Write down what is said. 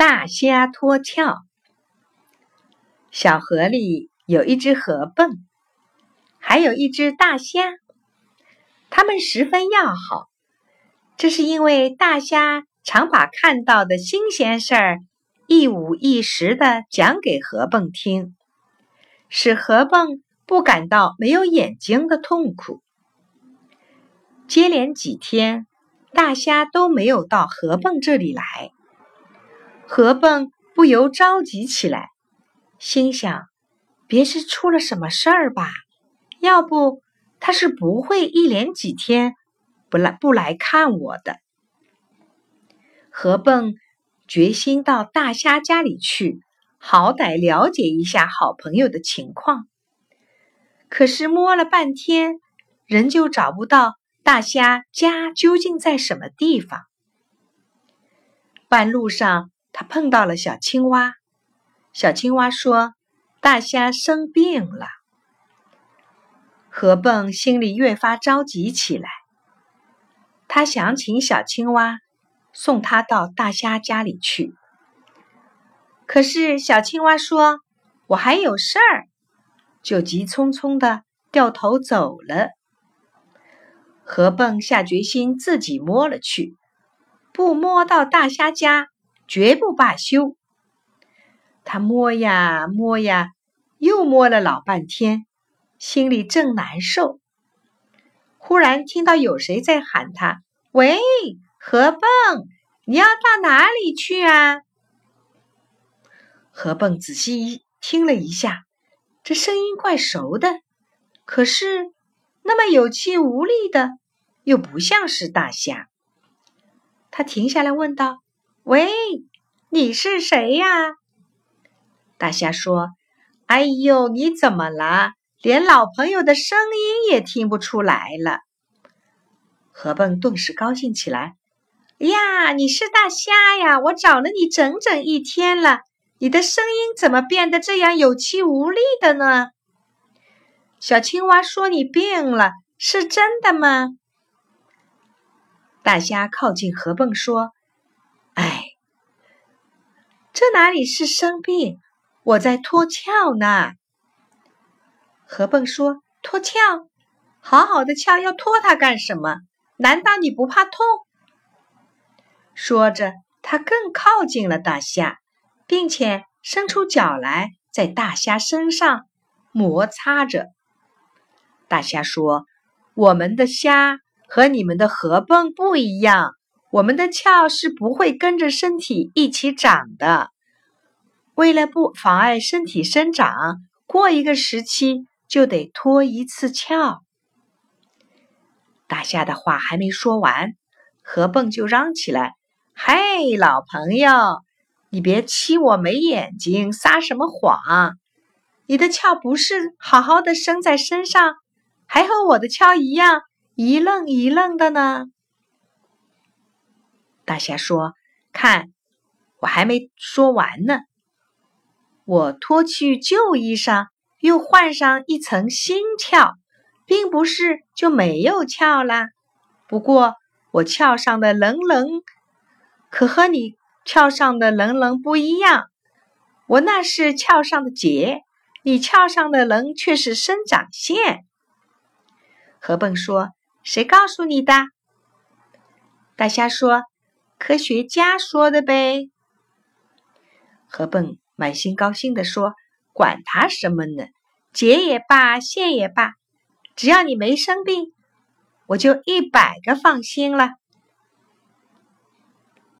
大虾脱壳。小河里有一只河蚌，还有一只大虾，它们十分要好。这是因为大虾常把看到的新鲜事儿一五一十的讲给河蚌听，使河蚌不感到没有眼睛的痛苦。接连几天，大虾都没有到河蚌这里来，河蚌不由着急起来，心想：别是出了什么事儿吧？要不他是不会一连几天不来不来看我的。河蚌决心到大虾家里去，好歹了解一下好朋友的情况。可是摸了半天，仍旧找不到。大虾家究竟在什么地方？半路上，他碰到了小青蛙。小青蛙说：“大虾生病了。”河蚌心里越发着急起来。他想请小青蛙送他到大虾家里去。可是小青蛙说：“我还有事儿。”就急匆匆的掉头走了。河蚌下决心自己摸了去，不摸到大虾家绝不罢休。他摸呀摸呀，又摸了老半天，心里正难受。忽然听到有谁在喊他：“喂，河蚌，你要到哪里去啊？”河蚌仔细一听了一下，这声音怪熟的，可是那么有气无力的。又不像是大象，他停下来问道：“喂，你是谁呀？”大虾说：“哎呦，你怎么了？连老朋友的声音也听不出来了。”河蚌顿时高兴起来：“呀，你是大虾呀！我找了你整整一天了，你的声音怎么变得这样有气无力的呢？”小青蛙说：“你病了，是真的吗？”大虾靠近河蚌说：“，这哪里是生病？我在脱壳呢。”河蚌说：“脱壳，好好的壳要脱它干什么？难道你不怕痛？”说着，他更靠近了大虾，并且伸出脚来，在大虾身上摩擦着。大虾说：“我们的虾。”和你们的河蚌不一样，我们的壳是不会跟着身体一起长的。为了不妨碍身体生长，过一个时期就得脱一次壳。大虾的话还没说完，河蚌就嚷起来：“嘿，老朋友，你别欺我没眼睛，撒什么谎？你的壳不是好好的生在身上，还和我的壳一样。”一愣一愣的呢。大虾说：“看，我还没说完呢。我脱去旧衣裳，又换上一层新壳，并不是就没有壳啦。不过我壳上的棱棱，可和你壳上的棱棱不一样。我那是壳上的结，你壳上的棱却是生长线。”河蚌说。谁告诉你的？大虾说：“科学家说的呗。”河蚌满心高兴地说：“管他什么呢，结也罢，线也罢，只要你没生病，我就一百个放心了。”